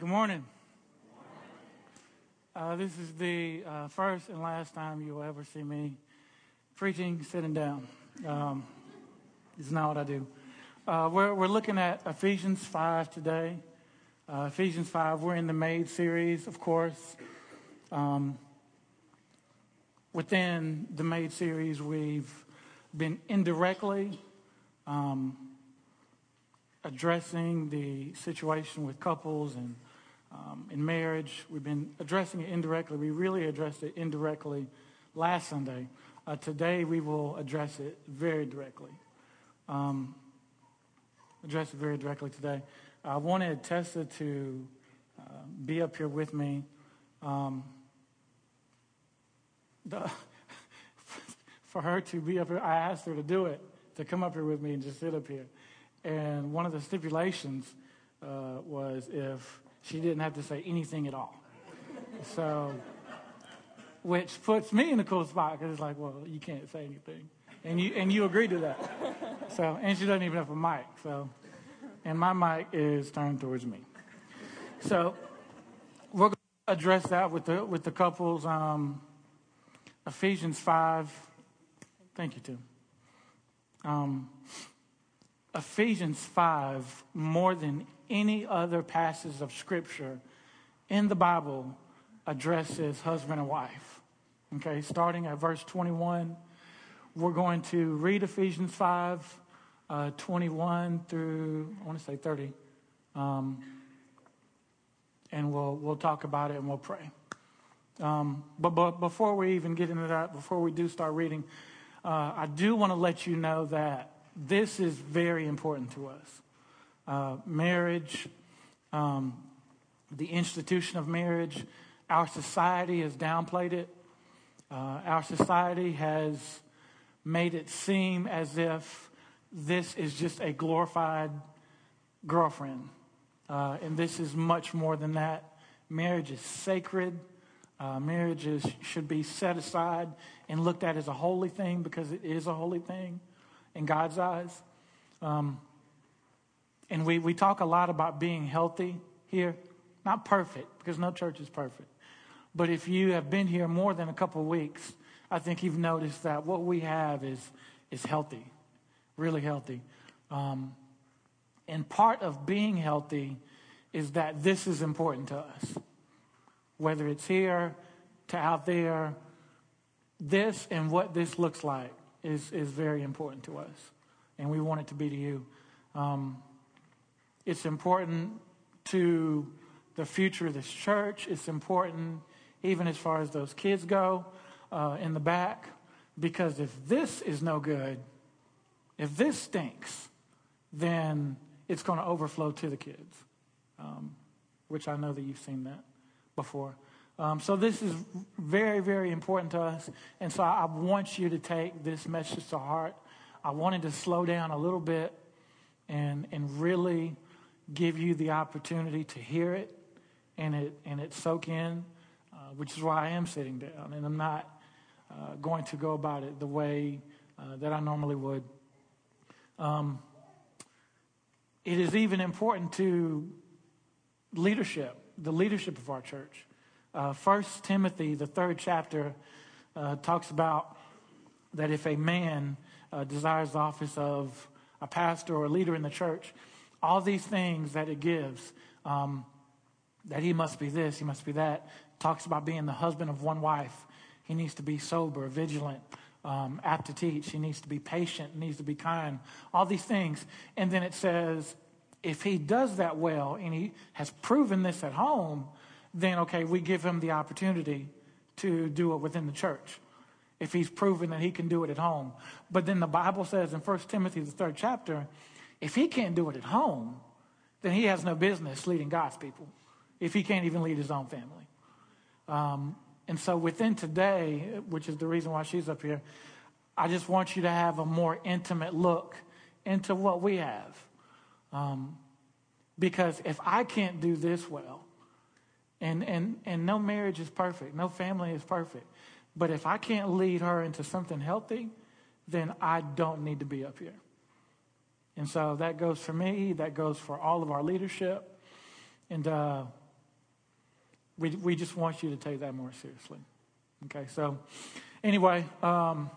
Good morning. Uh, this is the uh, first and last time you'll ever see me preaching sitting down. Um, it's not what I do. Uh, we're, we're looking at Ephesians 5 today. Uh, Ephesians 5, we're in the Made series, of course. Um, within the Made series, we've been indirectly um, addressing the situation with couples and um, in marriage. We've been addressing it indirectly. We really addressed it indirectly last Sunday. Uh, today, we will address it very directly. Um, address it very directly today. I wanted Tessa to uh, be up here with me. Um, the, for her to be up here, I asked her to do it, to come up here with me and just sit up here. And one of the stipulations uh, was if she didn't have to say anything at all. So, which puts me in a cool spot because it's like, well, you can't say anything. And you, and you agree to that. So, and she doesn't even have a mic. So, and my mic is turned towards me. So, we're going to address that with the, with the couples. Um, Ephesians 5. Thank you, Tim. Um, Ephesians 5, more than any other passage of Scripture in the Bible, addresses husband and wife. Okay, starting at verse 21, we're going to read Ephesians 5, uh, 21 through, I want to say 30. Um, and we'll, we'll talk about it and we'll pray. Um, but, but before we even get into that, before we do start reading, uh, I do want to let you know that this is very important to us. Uh, marriage, um, the institution of marriage, our society has downplayed it. Uh, our society has made it seem as if this is just a glorified girlfriend. Uh, and this is much more than that. Marriage is sacred. Uh, marriages should be set aside and looked at as a holy thing because it is a holy thing in God's eyes. Um, and we, we talk a lot about being healthy here. Not perfect, because no church is perfect. But if you have been here more than a couple weeks, I think you've noticed that what we have is, is healthy, really healthy. Um, and part of being healthy is that this is important to us. Whether it's here to out there, this and what this looks like is, is very important to us, and we want it to be to you. Um, it's important to the future of this church. It's important even as far as those kids go uh, in the back, because if this is no good, if this stinks, then it's going to overflow to the kids, um, which I know that you've seen that before. Um, so this is very, very important to us. And so I want you to take this message to heart. I wanted to slow down a little bit and, and really give you the opportunity to hear it and it, and it soak in, uh, which is why I am sitting down. And I'm not uh, going to go about it the way uh, that I normally would. Um, it is even important to leadership, the leadership of our church. Uh, First Timothy, the third chapter, uh, talks about that if a man uh, desires the office of a pastor or a leader in the church, all these things that it gives, um, that he must be this, he must be that, talks about being the husband of one wife. He needs to be sober, vigilant, um, apt to teach. He needs to be patient, needs to be kind, all these things. And then it says, if he does that well and he has proven this at home, then okay, we give him the opportunity to do it within the church if he's proven that he can do it at home. But then the Bible says in 1 Timothy, the third chapter, if he can't do it at home, then he has no business leading God's people if he can't even lead his own family. Um, and so within today, which is the reason why she's up here, I just want you to have a more intimate look into what we have. Um, because if I can't do this well, and, and, and no marriage is perfect, no family is perfect. But if I can't lead her into something healthy, then I don't need to be up here. And so that goes for me, that goes for all of our leadership. And uh, we, we just want you to take that more seriously. Okay, so anyway, um,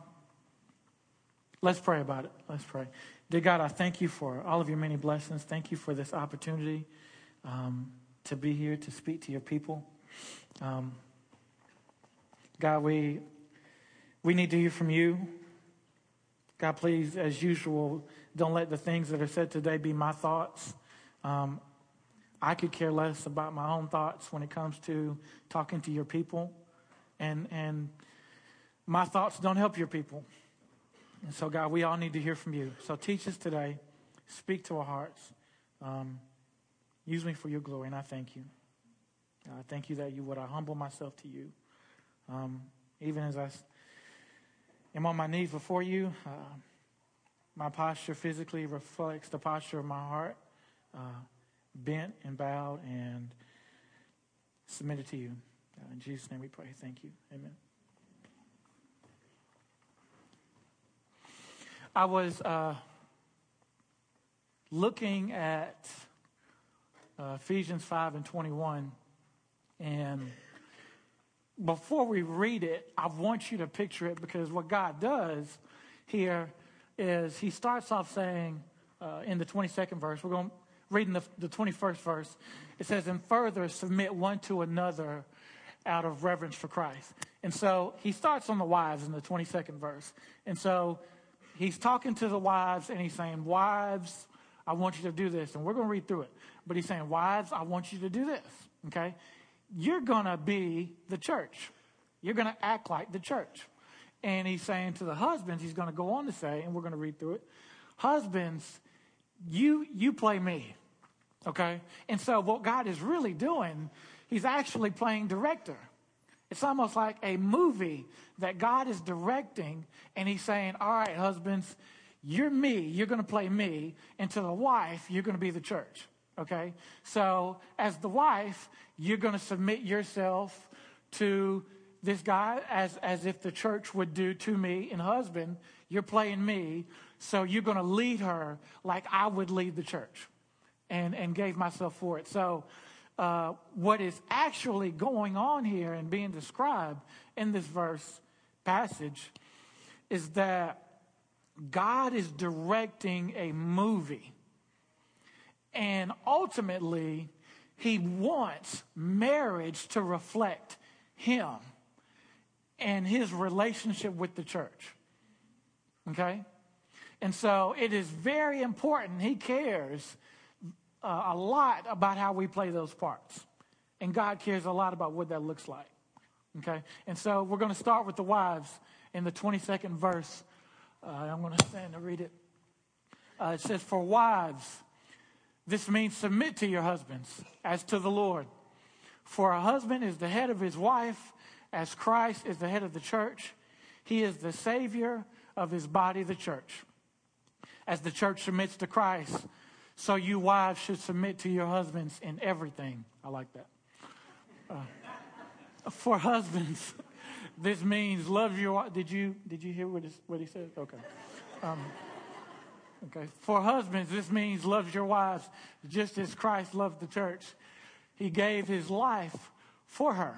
let's pray about it. Let's pray. Dear God, I thank you for all of your many blessings. Thank you for this opportunity um, to be here to speak to your people. Um, God, we, we need to hear from you. God, please, as usual, don't let the things that are said today be my thoughts. Um, I could care less about my own thoughts when it comes to talking to your people. And, and my thoughts don't help your people. And so, God, we all need to hear from you. So teach us today. Speak to our hearts. Um, use me for your glory, and I thank you. I thank you that you would I humble myself to you. Um, even as I am on my knees before you, uh, my posture physically reflects the posture of my heart. Uh, bent and bowed and submitted to you. Uh, in Jesus' name we pray. Thank you. Amen. I was uh, looking at uh, Ephesians 5 and 21, and before we read it, I want you to picture it because what God does here is He starts off saying uh, in the 22nd verse, we're going to reading the, the 21st verse, it says, and further submit one to another out of reverence for Christ. And so he starts on the wives in the 22nd verse. And so he's talking to the wives and he's saying, Wives, I want you to do this. And we're going to read through it. But he's saying, Wives, I want you to do this. Okay? You're going to be the church. You're going to act like the church. And he's saying to the husbands, he's going to go on to say, and we're going to read through it Husbands, you, you play me. Okay? And so what God is really doing, He's actually playing director. It's almost like a movie that God is directing, and He's saying, All right, husbands, you're me, you're going to play me, and to the wife, you're going to be the church. Okay? So, as the wife, you're going to submit yourself to this guy as, as if the church would do to me, and husband, you're playing me, so you're going to lead her like I would lead the church and, and gave myself for it. So, uh, what is actually going on here and being described in this verse passage is that God is directing a movie. And ultimately, he wants marriage to reflect him and his relationship with the church. Okay? And so it is very important. He cares uh, a lot about how we play those parts. And God cares a lot about what that looks like. Okay? And so we're going to start with the wives in the 22nd verse. Uh, I'm going to stand to read it. Uh, it says, For wives, this means submit to your husbands as to the Lord. For a husband is the head of his wife, as Christ is the head of the church. He is the Savior of his body, the church. As the church submits to Christ, so you wives should submit to your husbands in everything. I like that. Uh, for husbands, this means love your. Did you did you hear what, what he said? Okay. Um, okay. For husbands, this means love your wives just as Christ loved the church. He gave his life for her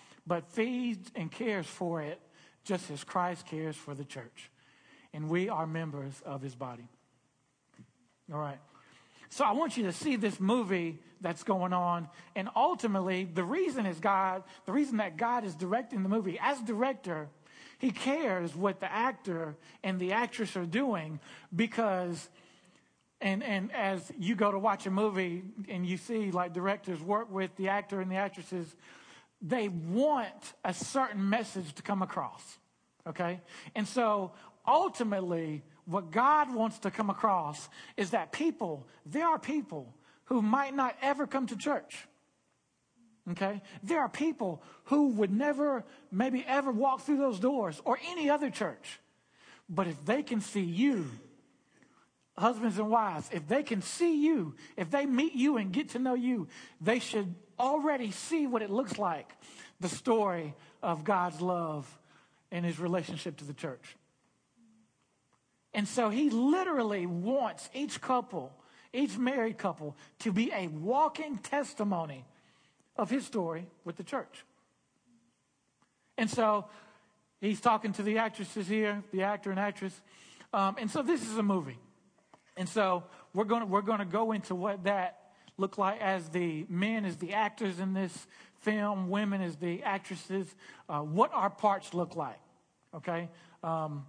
but feeds and cares for it just as Christ cares for the church. And we are members of his body. All right. So I want you to see this movie that's going on. And ultimately, the reason is God, the reason that God is directing the movie, as director, he cares what the actor and the actress are doing because and and as you go to watch a movie and you see like directors work with the actor and the actresses they want a certain message to come across okay and so ultimately what God wants to come across is that people, there are people who might not ever come to church. Okay? There are people who would never, maybe ever walk through those doors or any other church. But if they can see you, husbands and wives, if they can see you, if they meet you and get to know you, they should already see what it looks like the story of God's love and his relationship to the church. And so he literally wants each couple, each married couple, to be a walking testimony of his story with the church. And so he's talking to the actresses here, the actor and actress. Um, and so this is a movie. And so we're going we're going to go into what that looked like as the men as the actors in this film, women as the actresses, uh, what our parts look like. Okay? Um,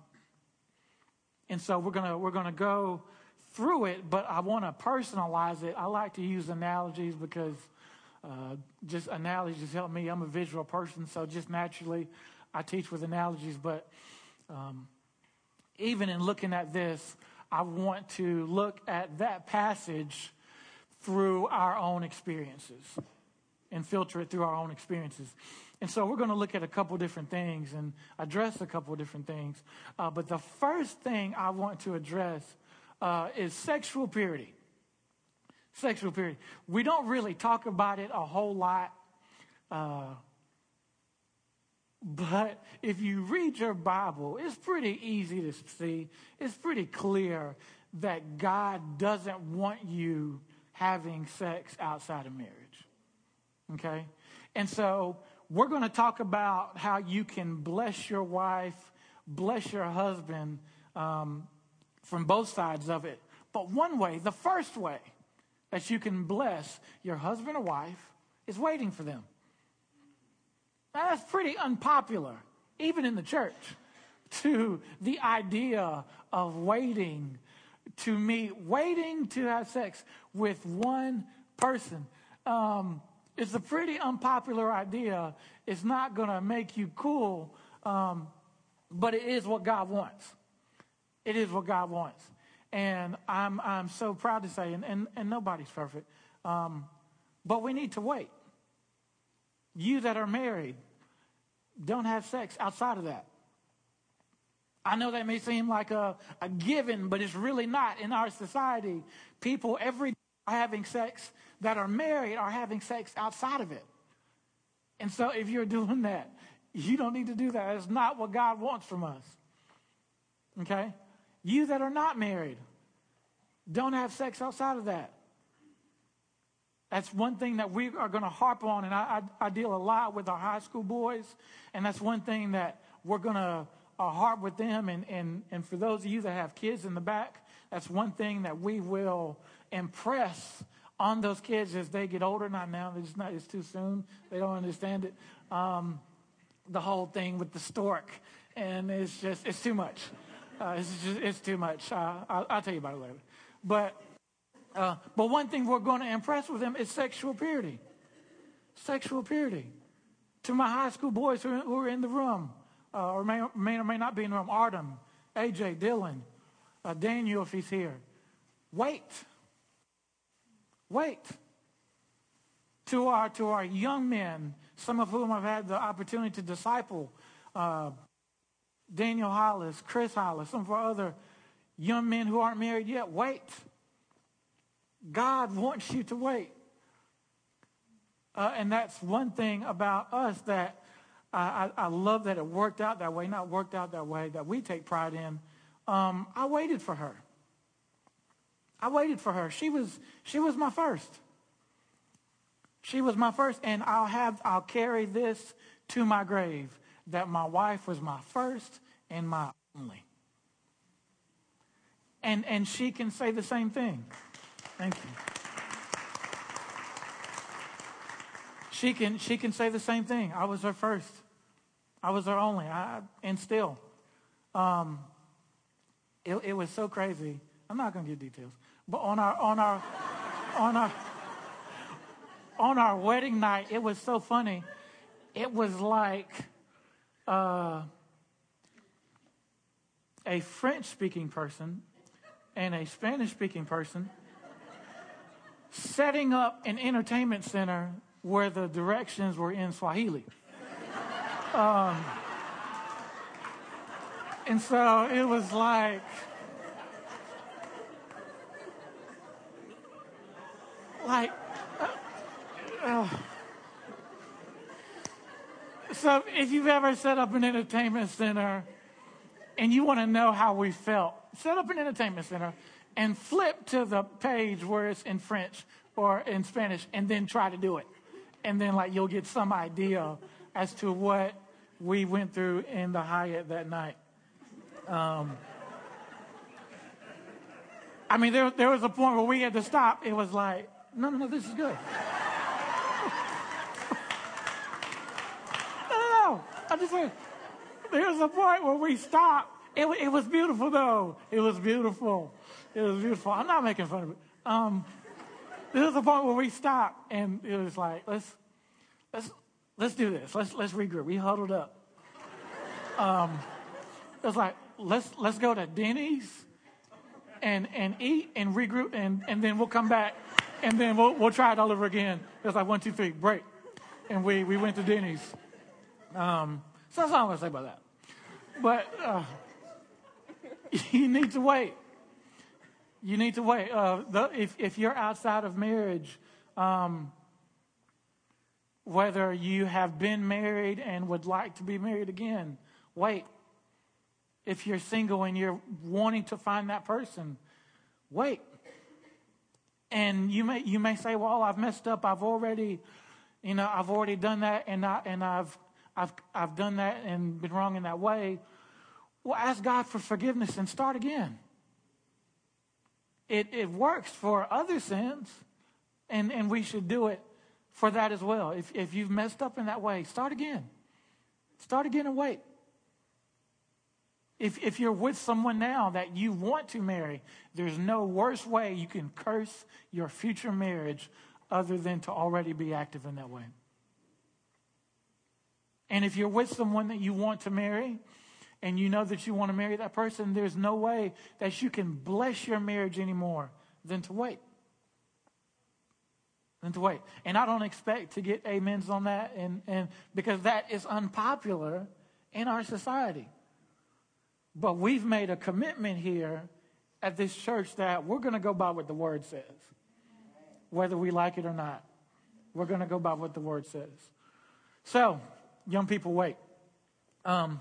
and so we're going to we're going to go through it, but I want to personalize it. I like to use analogies because uh, just analogies help me. I'm a visual person, so just naturally I teach with analogies. But um, even in looking at this, I want to look at that passage through our own experiences and filter it through our own experiences. And so we're going to look at a couple different things and address a couple different things. Uh, but the first thing I want to address uh, is sexual purity sexual purity. We don't really talk about it a whole lot. Uh, but if you read your Bible, it's pretty easy to see. It's pretty clear that God doesn't want you having sex outside of marriage. Okay? And so we're going to talk about how you can bless your wife, bless your husband um, from both sides of it. But one way, the first way, that you can bless your husband or wife is waiting for them. That's pretty unpopular, even in the church, to the idea of waiting to meet, waiting to have sex with one person. Um, it's a pretty unpopular idea. It's not going to make you cool, um, but it is what God wants. It is what God wants. And I'm, I'm so proud to say, and, and, and nobody's perfect, um, but we need to wait. You that are married, don't have sex outside of that. I know that may seem like a, a given, but it's really not. In our society, people every day are having sex that are married are having sex outside of it. And so if you're doing that, you don't need to do that. That's not what God wants from us. Okay? You that are not married, don't have sex outside of that. That's one thing that we are going to harp on, and I, I, I, deal a lot with our high school boys, and that's one thing that we're going to uh, harp with them. And, and, and for those of you that have kids in the back, that's one thing that we will impress on those kids as they get older. Not now, it's, not, it's too soon. They don't understand it. Um, the whole thing with the stork, and it's just, it's too much. Uh, it's, just, it's too much. Uh, I'll, I'll, tell you about it later. But, uh, but one thing we're going to impress with them is sexual purity. Sexual purity. To my high school boys who, who are in the room, uh, or may, may or may not be in the room, Artem, AJ, Dylan, uh, Daniel, if he's here, wait. Wait. To our, to our young men, some of whom I've had the opportunity to disciple, uh, Daniel Hollis, Chris Hollis, some of our other young men who aren't married yet, wait. God wants you to wait. Uh, and that's one thing about us that I, I, I, love that it worked out that way, not worked out that way, that we take pride in. Um, I waited for her. I waited for her. She was, she was my first. She was my first, and I'll have, I'll carry this to my grave that my wife was my first and my only. And, and she can say the same thing. Thank you. She can, she can say the same thing. I was her first. I was her only. I, and still. Um, it, it was so crazy. I'm not going to give details. But on our, on our, on our, on our wedding night, it was so funny. It was like, uh, a French speaking person and a Spanish speaking person setting up an entertainment center where the directions were in Swahili. um, and so it was like, like, uh, uh, so if you've ever set up an entertainment center and you want to know how we felt, set up an entertainment center and flip to the page where it's in French or in Spanish and then try to do it. And then, like, you'll get some idea as to what we went through in the Hyatt that night. Um, I mean, there, there was a point where we had to stop. It was like, no, no, no, this is good. no, no, no. I just said, there's a point where we stopped. It, it was beautiful, though. It was beautiful. It was beautiful. I'm not making fun of it. Um, there was a point where we stopped, and it was like, let's, let's, let's do this. Let's, let's regroup. We huddled up. Um, it was like, let's, let's go to Denny's and, and eat and regroup, and, and then we'll come back, and then we'll, we'll try it all over again. It was like one, two, three, break. And we, we went to Denny's. Um, so that's all I'm going to say about that. But uh, you need to wait. You need to wait. Uh, the, if, if you're outside of marriage, um, whether you have been married and would like to be married again, wait. If you're single and you're wanting to find that person, wait. And you may you may say, "Well, I've messed up. I've already, you know, I've already done that, and I and I've I've I've done that and been wrong in that way." Well, ask God for forgiveness and start again. It it works for other sins, and and we should do it for that as well. If if you've messed up in that way, start again. Start again and wait. If, if you're with someone now that you want to marry, there's no worse way you can curse your future marriage other than to already be active in that way. And if you're with someone that you want to marry, and you know that you want to marry that person, there's no way that you can bless your marriage anymore than to wait. Than to wait. And I don't expect to get amens on that, and, and because that is unpopular in our society. But we've made a commitment here at this church that we're going to go by what the word says, whether we like it or not. We're going to go by what the word says. So, young people, wait. Um,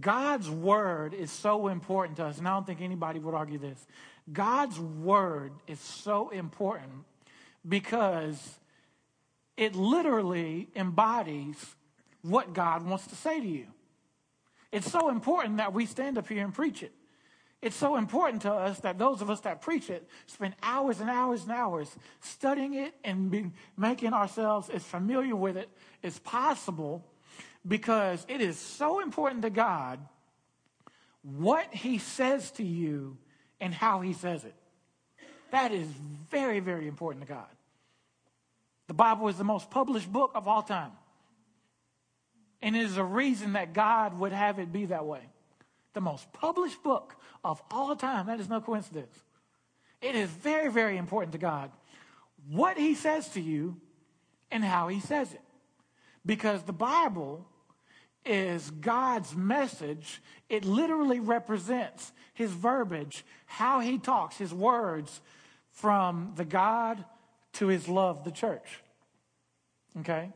God's word is so important to us, and I don't think anybody would argue this. God's word is so important because it literally embodies what God wants to say to you. It's so important that we stand up here and preach it. It's so important to us that those of us that preach it spend hours and hours and hours studying it and making ourselves as familiar with it as possible because it is so important to God what He says to you and how He says it. That is very, very important to God. The Bible is the most published book of all time. And it is a reason that God would have it be that way. The most published book of all time. That is no coincidence. It is very, very important to God what He says to you and how He says it. Because the Bible is God's message. It literally represents His verbiage, how He talks, His words from the God to His love, the church. Okay?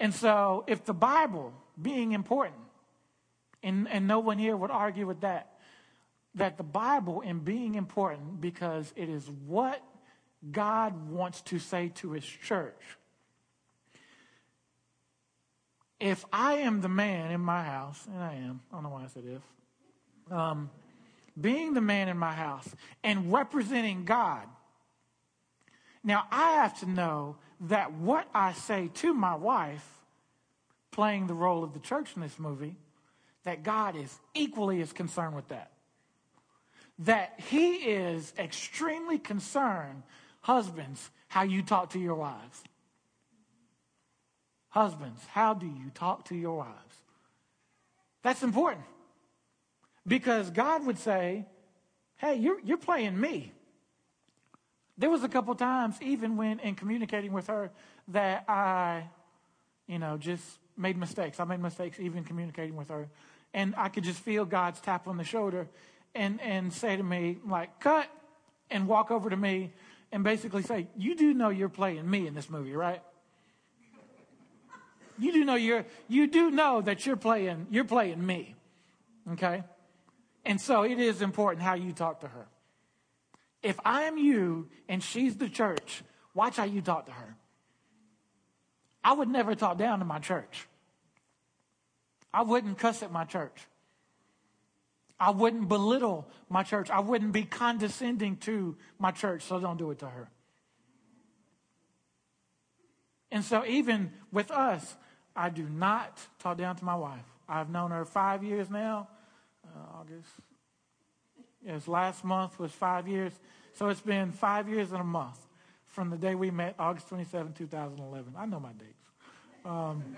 And so, if the Bible being important, and, and no one here would argue with that, that the Bible in being important because it is what God wants to say to his church. If I am the man in my house, and I am, I don't know why I said if, um, being the man in my house and representing God, now I have to know that what I say to my wife, playing the role of the church in this movie, that God is equally as concerned with that. That He is extremely concerned, husbands, how you talk to your wives. Husbands, how do you talk to your wives? That's important. Because God would say, hey, you're, you're playing me. There was a couple times, even when in communicating with her, that I, you know, just made mistakes. I made mistakes even communicating with her. And I could just feel God's tap on the shoulder and, and say to me, like, cut, and walk over to me and basically say, You do know you're playing me in this movie, right? You do know you're you do know that you're playing you're playing me. Okay? And so it is important how you talk to her. If I am you and she's the church, watch how you talk to her. I would never talk down to my church. I wouldn't cuss at my church. I wouldn't belittle my church. I wouldn't be condescending to my church, so don't do it to her. And so, even with us, I do not talk down to my wife. I've known her five years now. Uh, August. Yes, last month was five years. So it's been five years and a month from the day we met, August 27, 2011. I know my dates. Um,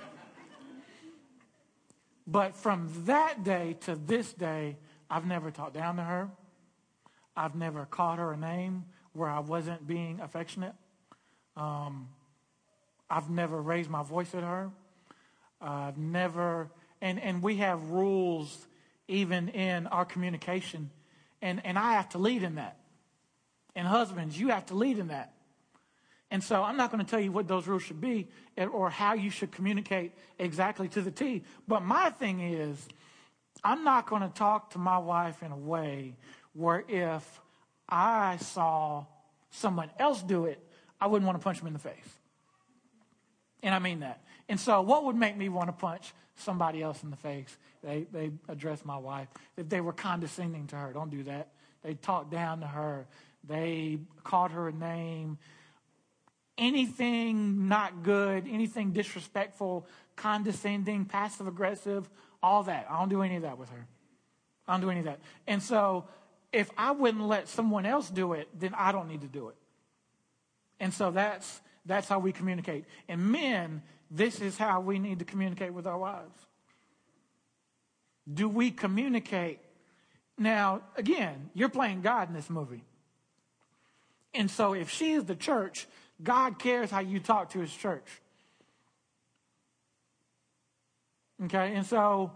but from that day to this day, I've never talked down to her. I've never called her a name where I wasn't being affectionate. Um, I've never raised my voice at her. I've never, and, and we have rules even in our communication. And, and I have to lead in that. And husbands, you have to lead in that. And so I'm not going to tell you what those rules should be or how you should communicate exactly to the T. But my thing is, I'm not going to talk to my wife in a way where if I saw someone else do it, I wouldn't want to punch them in the face. And I mean that. And so, what would make me want to punch somebody else in the face? They, they address my wife. If they were condescending to her, don't do that. They talked down to her. They called her a name. Anything not good, anything disrespectful, condescending, passive aggressive, all that. I don't do any of that with her. I don't do any of that. And so if I wouldn't let someone else do it, then I don't need to do it. And so that's that's how we communicate. And men, this is how we need to communicate with our wives. Do we communicate? Now, again, you're playing God in this movie. And so if she is the church, God cares how you talk to his church. Okay, and so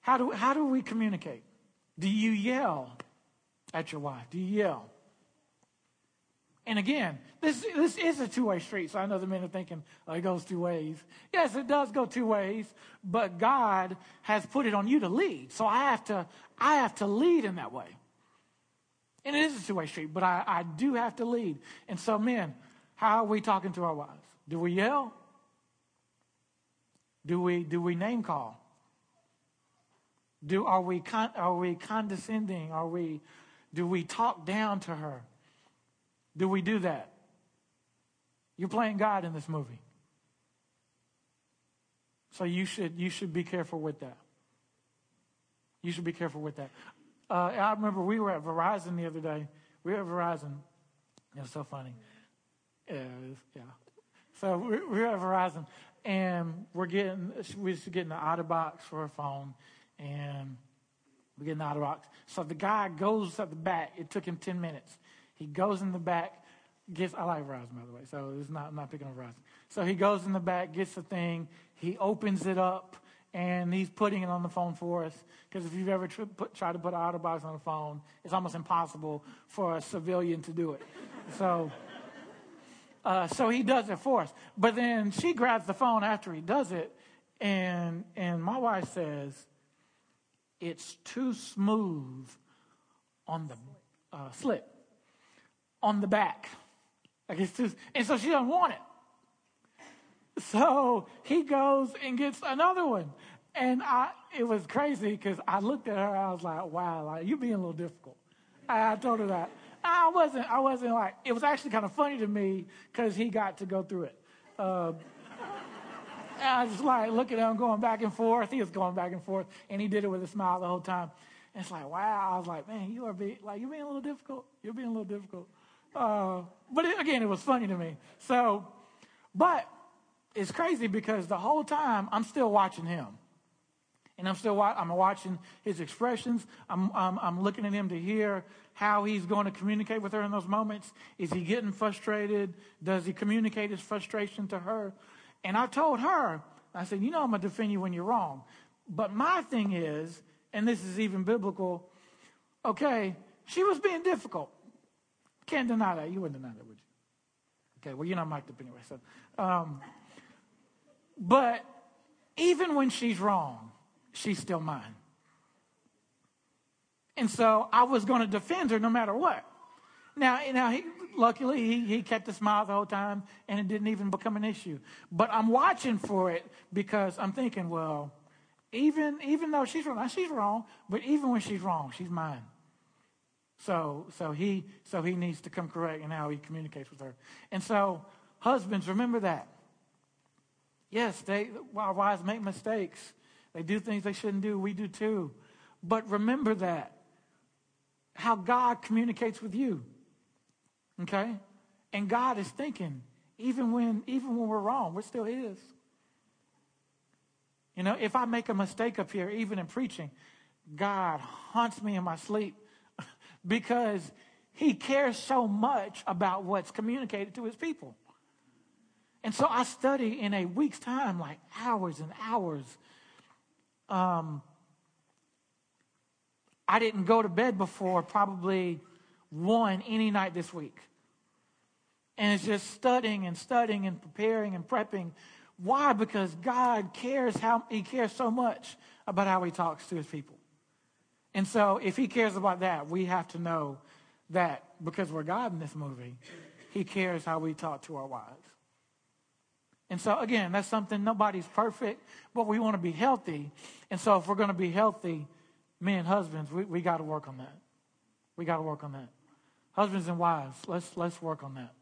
how do, how do we communicate? Do you yell at your wife? Do you yell? And again, this, this is a two way street. So I know the men are thinking, oh, it goes two ways. Yes, it does go two ways, but God has put it on you to lead. So I have to, I have to lead in that way. And it is a two way street, but I, I do have to lead. And so, men, how are we talking to our wives? Do we yell? Do we, do we name call? Do, are, we con, are we condescending? Are we, do we talk down to her? Do we do that? You're playing God in this movie. So you should, you should be careful with that. You should be careful with that. Uh, I remember we were at Verizon the other day. We were at Verizon. It was so funny. Yeah, was, yeah. So we, we were at Verizon, and we're getting we're just getting the OtterBox for her phone, and we're getting the OtterBox. So the guy goes at the back. It took him ten minutes. He goes in the back, gets. I like Verizon by the way, so it's not I'm not picking on Verizon. So he goes in the back, gets the thing. He opens it up, and he's putting it on the phone for us. Because if you've ever tr- put, tried to put an OtterBox on the phone, it's almost impossible for a civilian to do it. So. Uh, so he does it for us. But then she grabs the phone after he does it, and and my wife says, "It's too smooth on the uh, slip on the back." Like it's too, and so she doesn't want it. So he goes and gets another one, and I it was crazy because I looked at her. I was like, "Wow, like, you're being a little difficult." I, I told her that. I wasn't, I wasn't like, it was actually kind of funny to me because he got to go through it. Uh, I was like looking at him going back and forth. He was going back and forth, and he did it with a smile the whole time. And it's like, wow. I was like, man, you are being like you're being a little difficult. You're being a little difficult. Uh, but it, again, it was funny to me. So, but it's crazy because the whole time I'm still watching him, And I'm still I'm watching his expressions. I'm, I'm, I'm looking at him to hear how he's going to communicate with her in those moments. Is he getting frustrated? Does he communicate his frustration to her? And I told her, I said, you know, I'm going to defend you when you're wrong. But my thing is, and this is even biblical, okay, she was being difficult. Can't deny that. You wouldn't deny that, would you? Okay, well, you're not mic'd up anyway. So, um, but even when she's wrong, she's still mine. And so I was going to defend her no matter what. Now, now he, luckily, he, he kept a smile the whole time and it didn't even become an issue. But I'm watching for it because I'm thinking, well, even, even though she's wrong, she's wrong, but even when she's wrong, she's mine. So, so, he, so he needs to come correct in how he communicates with her. And so, husbands, remember that. Yes, they, our wives make mistakes. They do things they shouldn't do. We do too. But remember that. How God communicates with you. Okay? And God is thinking, even when, even when we're wrong, we're still His. You know, if I make a mistake up here, even in preaching, God haunts me in my sleep because He cares so much about what's communicated to His people. And so I study in a week's time, like hours and hours. Um, I didn't go to bed before probably one any night this week. And it's just studying and studying and preparing and prepping. Why? Because God cares how He cares so much about how He talks to His people. And so if He cares about that, we have to know that because we're God in this movie, He cares how we talk to our wives. And so again, that's something nobody's perfect, but we want to be healthy. And so if we're going to be healthy, men, husbands, we, we got to work on that. We got to work on that. Husbands and wives, let's let's work on that.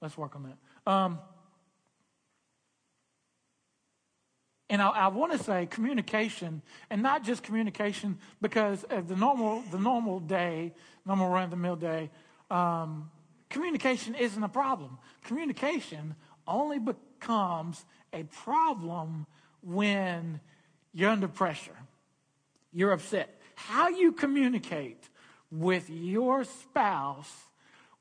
Let's work on that. Um, and I, I want to say communication, and not just communication, because the normal the normal day, normal run of the mill day, um, communication isn't a problem. Communication only becomes a problem when you're under pressure, you're upset. How you communicate with your spouse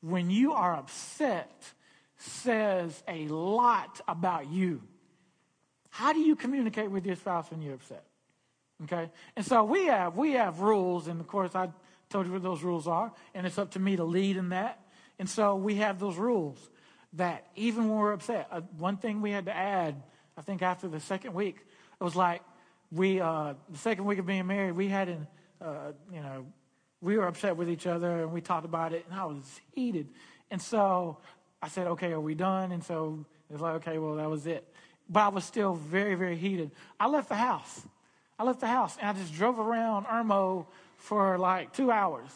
when you are upset says a lot about you. How do you communicate with your spouse when you're upset? Okay? And so we have we have rules, and of course I told you what those rules are, and it's up to me to lead in that. And so we have those rules that even when we're upset, uh, one thing we had to add, I think after the second week, it was like we uh, the second week of being married, we had an uh, you know we were upset with each other and we talked about it, and I was heated. And so I said, okay, are we done? And so it's like, okay, well, that was it. But I was still very, very heated. I left the house. I left the house and I just drove around Irmo for like two hours.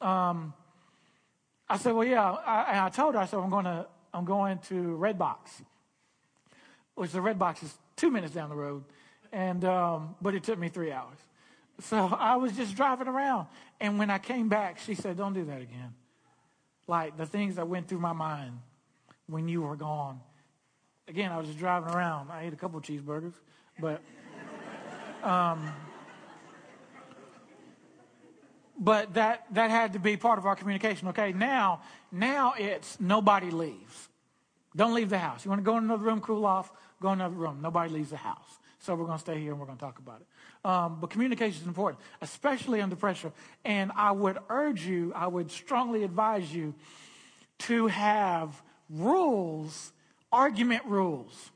Um, I said, well, yeah. I, and I told her, I said, I'm going to, I'm going to Redbox, which the Redbox is two minutes down the road. And, um, but it took me three hours. So I was just driving around. And when I came back, she said, don't do that again like the things that went through my mind when you were gone. Again, I was just driving around. I ate a couple of cheeseburgers, but um, but that that had to be part of our communication. Okay, now now it's nobody leaves. Don't leave the house. You want to go in another room, cool off, go in another room. Nobody leaves the house. So we're going to stay here and we're going to talk about it. Um, but communication is important, especially under pressure. And I would urge you, I would strongly advise you to have rules, argument rules.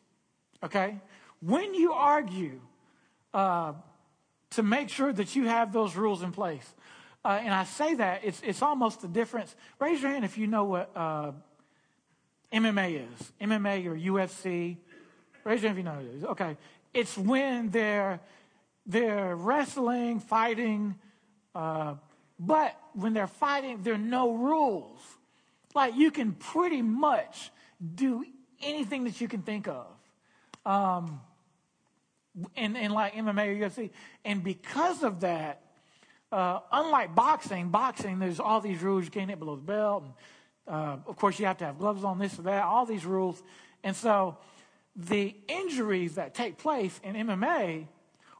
Okay? When you argue, uh, to make sure that you have those rules in place. Uh, and I say that it's it's almost the difference. Raise your hand if you know what uh, MMA is. MMA or UFC. Raise your hand if you know what it is. Okay, it's when they're they're wrestling, fighting, uh, but when they're fighting, there are no rules. Like you can pretty much do anything that you can think of. Um, and, like MMA or UFC. And because of that, uh, unlike boxing, boxing, there's all these rules. You can't hit below the belt. And, uh, of course, you have to have gloves on, this or that, all these rules. And so the injuries that take place in MMA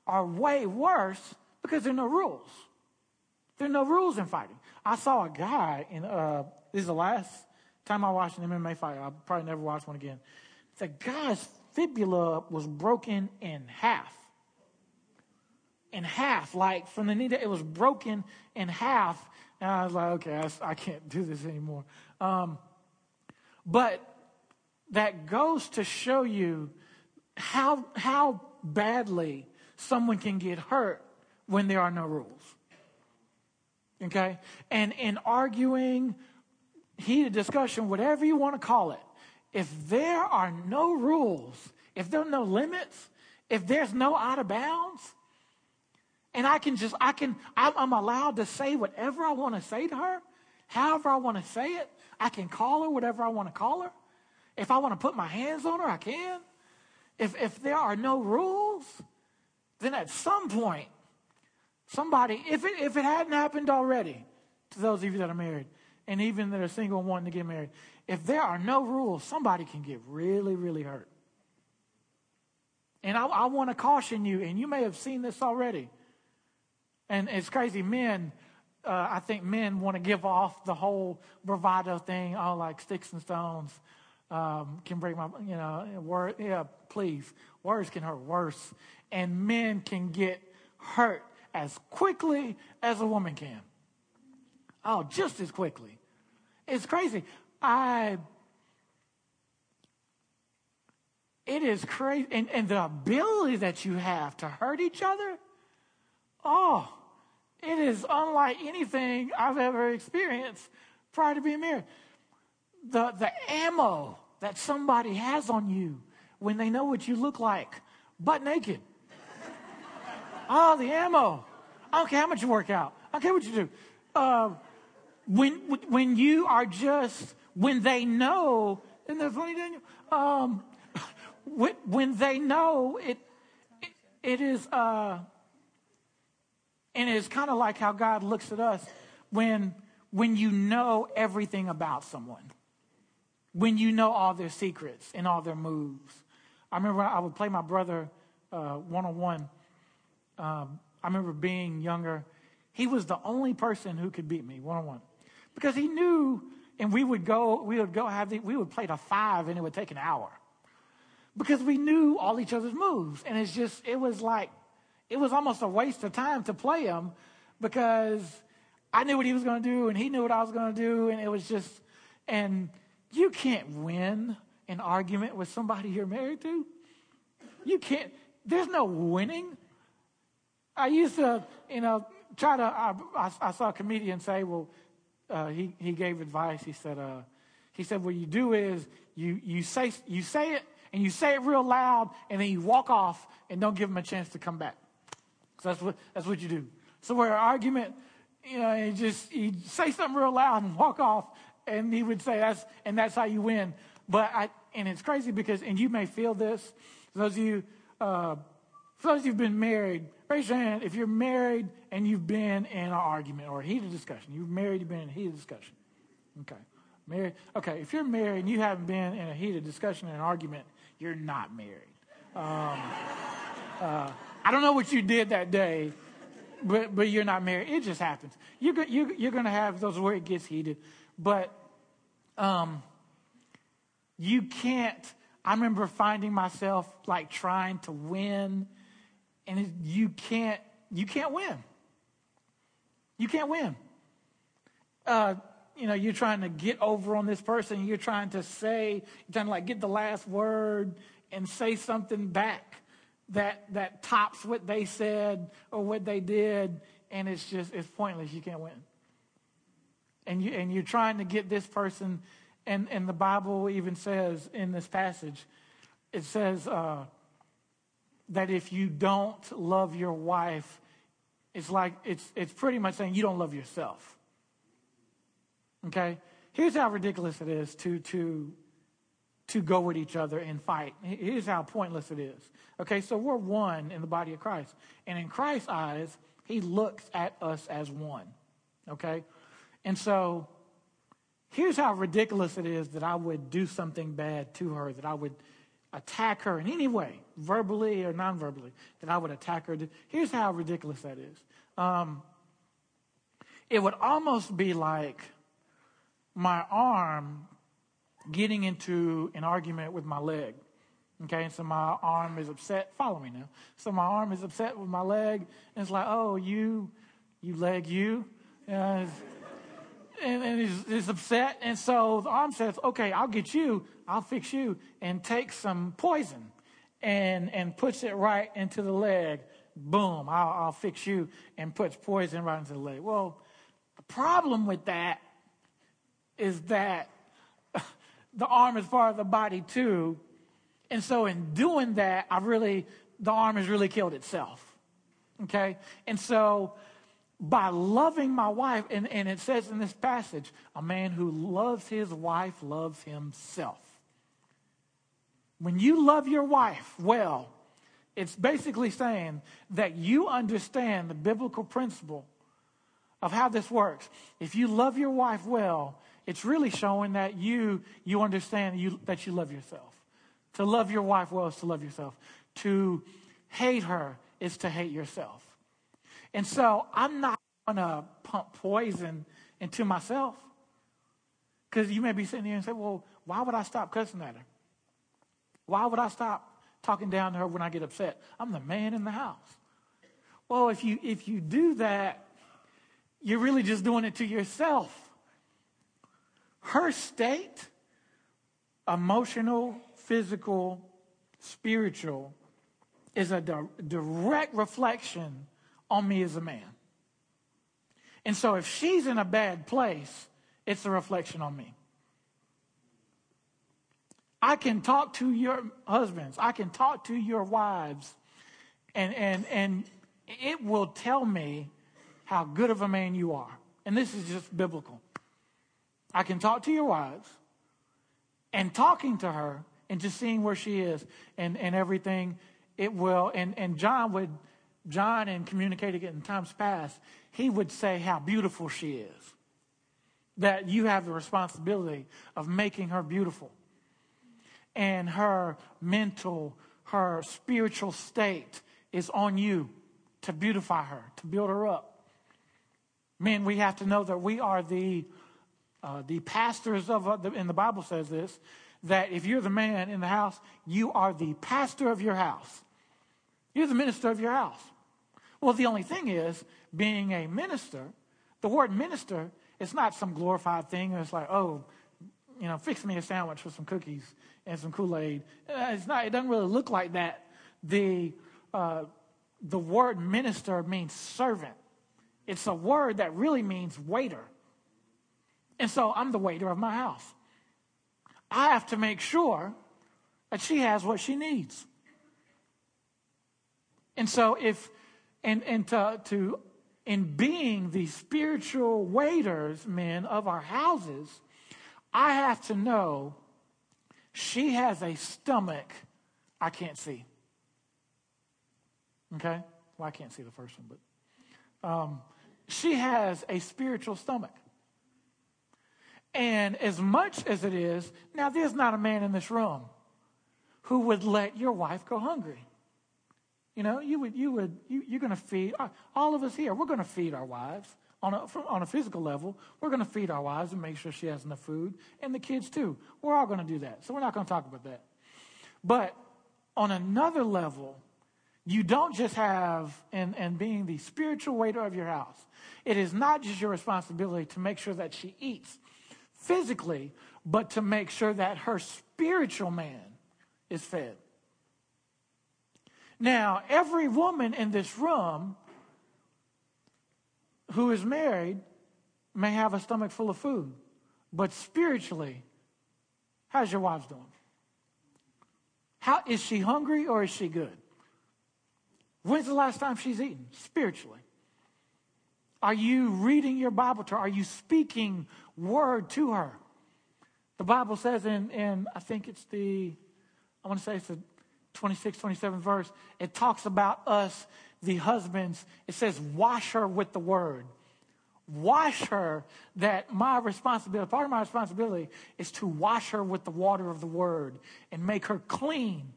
are way worse because there are no rules. There are no rules in fighting. I saw a guy in, uh, this is the last time I watched an MMA fight. I'll probably never watch one again. The guy's fibula was broken in half. In half, like from the knee it was broken in half. And I was like, okay, I, I can't do this anymore. Um, but that goes to show you how, how badly someone can get hurt when there are no rules. Okay? And in arguing, heated discussion, whatever you want to call it, if there are no rules, if there are no limits, if there's no out of bounds, and I can just, I can, I'm, allowed to say whatever I want to say to her, however I want to say it. I can call her whatever I want to call her. If I want to put my hands on her, I can. If, if there are no rules, then at some point, somebody, if it, if it hadn't happened already, to those of you that are married, and even that are single and wanting to get married, if there are no rules, somebody can get really, really hurt. And I, I want to caution you, and you may have seen this already. And it's crazy, men. Uh, I think men want to give off the whole bravado thing, all like sticks and stones um, can break my, you know, word. Yeah, please. Words can hurt worse, and men can get hurt as quickly as a woman can. Oh, just as quickly. It's crazy. I it is crazy. And, and the ability that you have to hurt each other, oh, it is unlike anything I've ever experienced prior to being married. The, the ammo that somebody has on you when they know what you look like, butt naked. oh, the ammo. I don't care how much you work out. I don't care what you do. Uh, when, when you are just, when they know, isn't that funny, Daniel? Um, when when they know it, it, it is, uh, and it's kind of like how God looks at us when, when you know everything about someone, when you know all their secrets and all their moves. I remember I would play my brother one on one. I remember being younger. He was the only person who could beat me one on one because he knew, and we would go, we would go have the, we would play to five, and it would take an hour because we knew all each other's moves. And it's just, it was like, it was almost a waste of time to play him because I knew what he was going to do and he knew what I was going to do. And it was just, and you can't win an argument with somebody you're married to. You can't, there's no winning. I used to, you know, try to, I, I, I saw a comedian say, well, uh, he, he gave advice. He said, uh, he said, what you do is you, you say, you say it and you say it real loud, and then you walk off and don't give them a chance to come back. So that's what, that's what you do. So where argument, you know, you just you say something real loud and walk off, and he would say that's and that's how you win. But I and it's crazy because and you may feel this. Those of you, uh, for those of you who've been married, raise your hand if you're married and you've been in an argument or a heated discussion. You've married, you've been in a heated discussion. Okay. Married. Okay, if you're married and you haven't been in a heated discussion or an argument, you're not married. Um, uh, I don't know what you did that day, but, but you're not married. It just happens. You're, you're, you're going to have those where it gets heated, but um, you can't. I remember finding myself like trying to win, and you can't. You can't win. You can't win. Uh, you know, you're trying to get over on this person. You're trying to say, you're trying to like get the last word and say something back that that tops what they said or what they did, and it's just it's pointless. You can't win. And you and you're trying to get this person, and and the Bible even says in this passage, it says uh, that if you don't love your wife, it's like it's it's pretty much saying you don't love yourself. Okay? Here's how ridiculous it is to, to, to go with each other and fight. Here's how pointless it is. Okay, so we're one in the body of Christ. And in Christ's eyes, he looks at us as one. Okay? And so here's how ridiculous it is that I would do something bad to her, that I would attack her in any way, verbally or non verbally, that I would attack her. Here's how ridiculous that is. Um, it would almost be like my arm getting into an argument with my leg. Okay, and so my arm is upset. Follow me now. So my arm is upset with my leg, and it's like, oh, you, you leg, you. And, and he's, he's, upset. And so the arm says, okay, I'll get you, I'll fix you, and takes some poison and, and puts it right into the leg. Boom, I'll, I'll fix you, and puts poison right into the leg. Well, the problem with that is that the arm is part of the body too. And so in doing that, I really, the arm has really killed itself. Okay? And so by loving my wife, and, and it says in this passage, a man who loves his wife loves himself. When you love your wife well, it's basically saying that you understand the biblical principle of how this works. If you love your wife well, it's really showing that you you understand you, that you love yourself. To love your wife well is to love yourself. To hate her is to hate yourself. And so I'm not going to pump poison into myself. Because you may be sitting here and say, well, why would I stop cussing at her? Why would I stop talking down to her when I get upset? I'm the man in the house. Well, if you, if you do that, you're really just doing it to yourself. Her state, emotional, physical, spiritual, is a di- direct reflection on me as a man. And so if she's in a bad place, it's a reflection on me. I can talk to your husbands, I can talk to your wives, and, and, and it will tell me how good of a man you are. And this is just biblical. I can talk to your wives, and talking to her and just seeing where she is and, and everything, it will. And, and John would, John, in communicating it in times past, he would say how beautiful she is. That you have the responsibility of making her beautiful. And her mental, her spiritual state is on you to beautify her, to build her up. Men, we have to know that we are the, uh, the pastors of, uh, the, and the Bible says this, that if you're the man in the house, you are the pastor of your house. You're the minister of your house. Well, the only thing is, being a minister, the word minister is not some glorified thing. It's like, oh, you know, fix me a sandwich with some cookies and some Kool Aid. Uh, it's not. It doesn't really look like that. The uh, the word minister means servant. It's a word that really means waiter. And so I'm the waiter of my house. I have to make sure that she has what she needs. And so if and and to, to in being the spiritual waiters, men of our houses, I have to know she has a stomach I can't see. Okay? Well, I can't see the first one, but um, she has a spiritual stomach. And as much as it is, now there's not a man in this room who would let your wife go hungry. You know, you would, you would, you, you're going to feed uh, all of us here. We're going to feed our wives on a, on a physical level. We're going to feed our wives and make sure she has enough food, and the kids too. We're all going to do that. So we're not going to talk about that. But on another level, you don't just have, and, and being the spiritual waiter of your house, it is not just your responsibility to make sure that she eats physically, but to make sure that her spiritual man is fed. Now, every woman in this room who is married may have a stomach full of food, but spiritually, how's your wife doing? How is she hungry or is she good? When's the last time she's eaten spiritually? Are you reading your Bible to her? Are you speaking word to her? The Bible says in, in I think it's the, I want to say it's the 26, 27 verse, it talks about us, the husbands. It says, wash her with the word. wash her, that my responsibility, part of my responsibility is to wash her with the water of the word and make her clean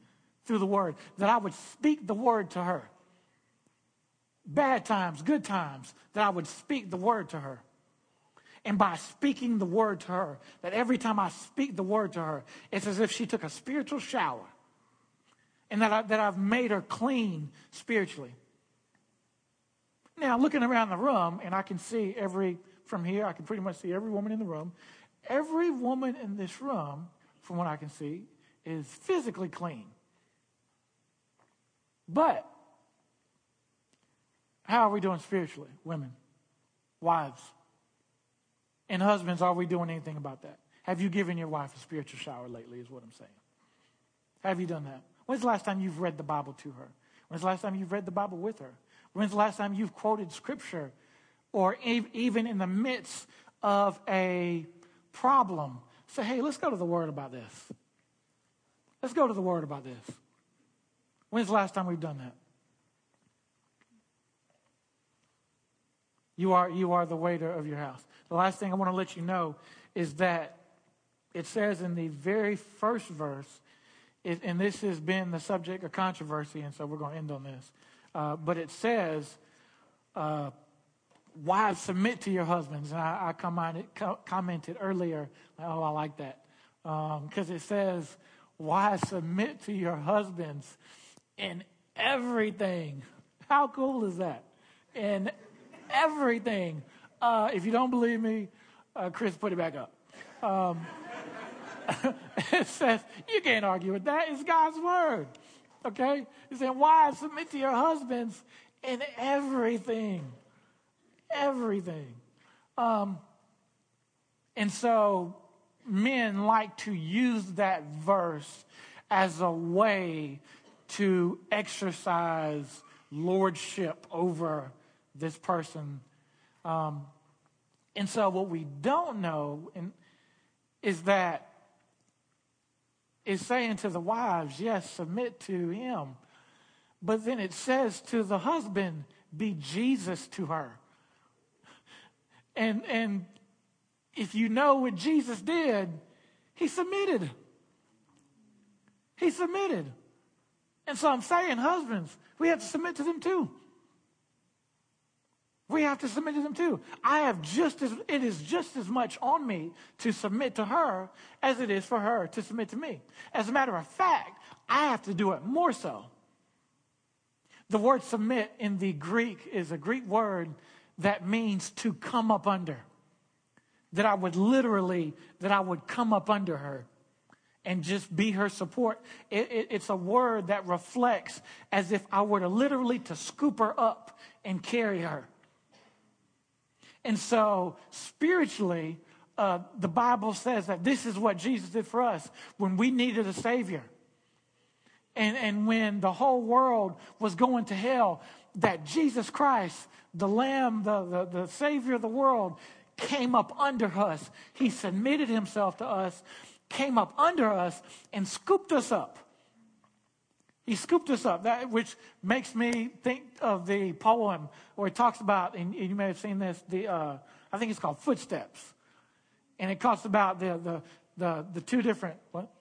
through the word, that I would speak the word to her. Bad times, good times, that I would speak the word to her. And by speaking the word to her, that every time I speak the word to her, it's as if she took a spiritual shower and that, I, that I've made her clean spiritually. Now, looking around the room, and I can see every, from here, I can pretty much see every woman in the room. Every woman in this room, from what I can see, is physically clean. But, how are we doing spiritually, women, wives? And husbands, are we doing anything about that? Have you given your wife a spiritual shower lately, is what I'm saying. Have you done that? When's the last time you've read the Bible to her? When's the last time you've read the Bible with her? When's the last time you've quoted scripture or even in the midst of a problem? Say, hey, let's go to the Word about this. Let's go to the Word about this. When's the last time we've done that? You are, you are the waiter of your house. The last thing I want to let you know is that it says in the very first verse, and this has been the subject of controversy, and so we're going to end on this. Uh, but it says, uh, wives submit to your husbands. And I, I commented, co- commented earlier, oh, I like that. Because um, it says, wives submit to your husbands in everything. How cool is that? In everything. Uh, if you don't believe me, uh, Chris, put it back up. Um, it says, you can't argue with that. It's God's word. Okay? He said, Wives, submit to your husbands in everything. Everything. Um, and so men like to use that verse as a way to exercise lordship over this person. Um, and so what we don't know in, is that is saying to the wives, yes, submit to him. But then it says to the husband, be Jesus to her. And, and if you know what Jesus did, he submitted. He submitted. And so I'm saying, husbands, we have to submit to them too. We have to submit to them too. I have just as, it is just as much on me to submit to her as it is for her to submit to me. As a matter of fact, I have to do it more so. The word submit in the Greek is a Greek word that means to come up under. That I would literally, that I would come up under her and just be her support. It, it, it's a word that reflects as if I were to literally to scoop her up and carry her. And so, spiritually, uh, the Bible says that this is what Jesus did for us when we needed a Savior. And, and when the whole world was going to hell, that Jesus Christ, the Lamb, the, the, the Savior of the world, came up under us. He submitted himself to us, came up under us, and scooped us up. He scooped us up, that, which makes me think of the poem where it talks about, and you may have seen this, the, uh, I think it's called Footsteps. And it talks about the, the, the, the two different what?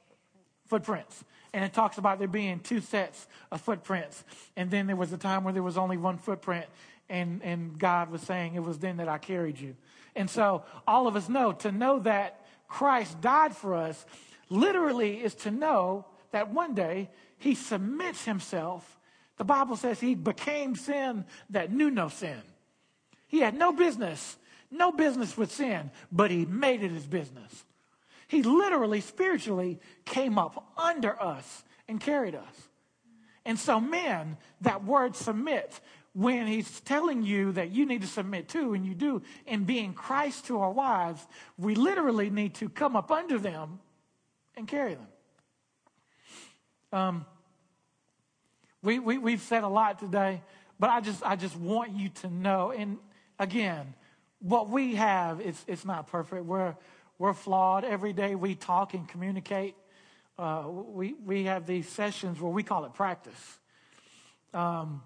footprints. And it talks about there being two sets of footprints. And then there was a time where there was only one footprint. And, and God was saying, It was then that I carried you. And so all of us know to know that Christ died for us literally is to know that one day he submits himself. The Bible says he became sin that knew no sin. He had no business, no business with sin, but he made it his business. He literally, spiritually came up under us and carried us. And so, men, that word submit, when he's telling you that you need to submit to, and you do, in being Christ to our wives, we literally need to come up under them and carry them. Um, we, we, we've said a lot today, but I just, I just want you to know. And again, what we have, it's, it's not perfect. We're, we're flawed. Every day we talk and communicate. Uh, we, we have these sessions where we call it practice. Um,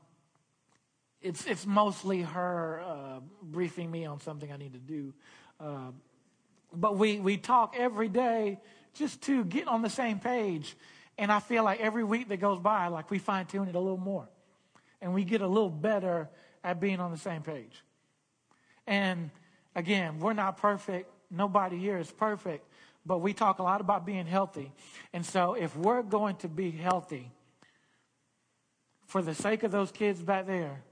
it's, it's mostly her uh, briefing me on something I need to do. Uh, but we, we talk every day just to get on the same page. And I feel like every week that goes by, like we fine tune it a little more. And we get a little better at being on the same page. And again, we're not perfect. Nobody here is perfect. But we talk a lot about being healthy. And so if we're going to be healthy, for the sake of those kids back there,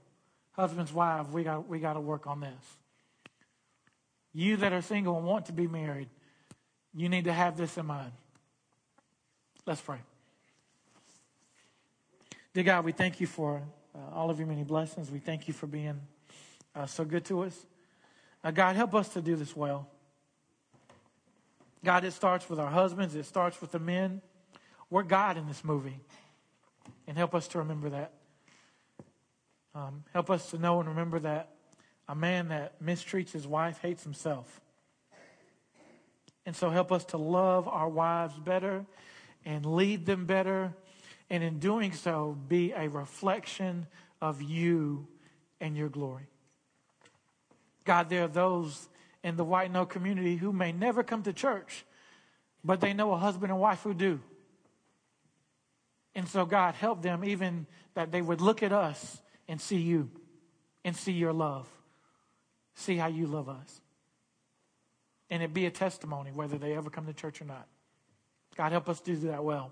husbands, wives, we got, we got to work on this. You that are single and want to be married, you need to have this in mind. Let's pray. Dear God, we thank you for uh, all of your many blessings. We thank you for being uh, so good to us. Uh, God, help us to do this well. God, it starts with our husbands, it starts with the men. We're God in this movie. And help us to remember that. Um, help us to know and remember that a man that mistreats his wife hates himself. And so help us to love our wives better and lead them better. And in doing so, be a reflection of you and your glory. God, there are those in the white no community who may never come to church, but they know a husband and wife who do. And so, God, help them even that they would look at us and see you and see your love, see how you love us. And it be a testimony whether they ever come to church or not. God, help us do that well.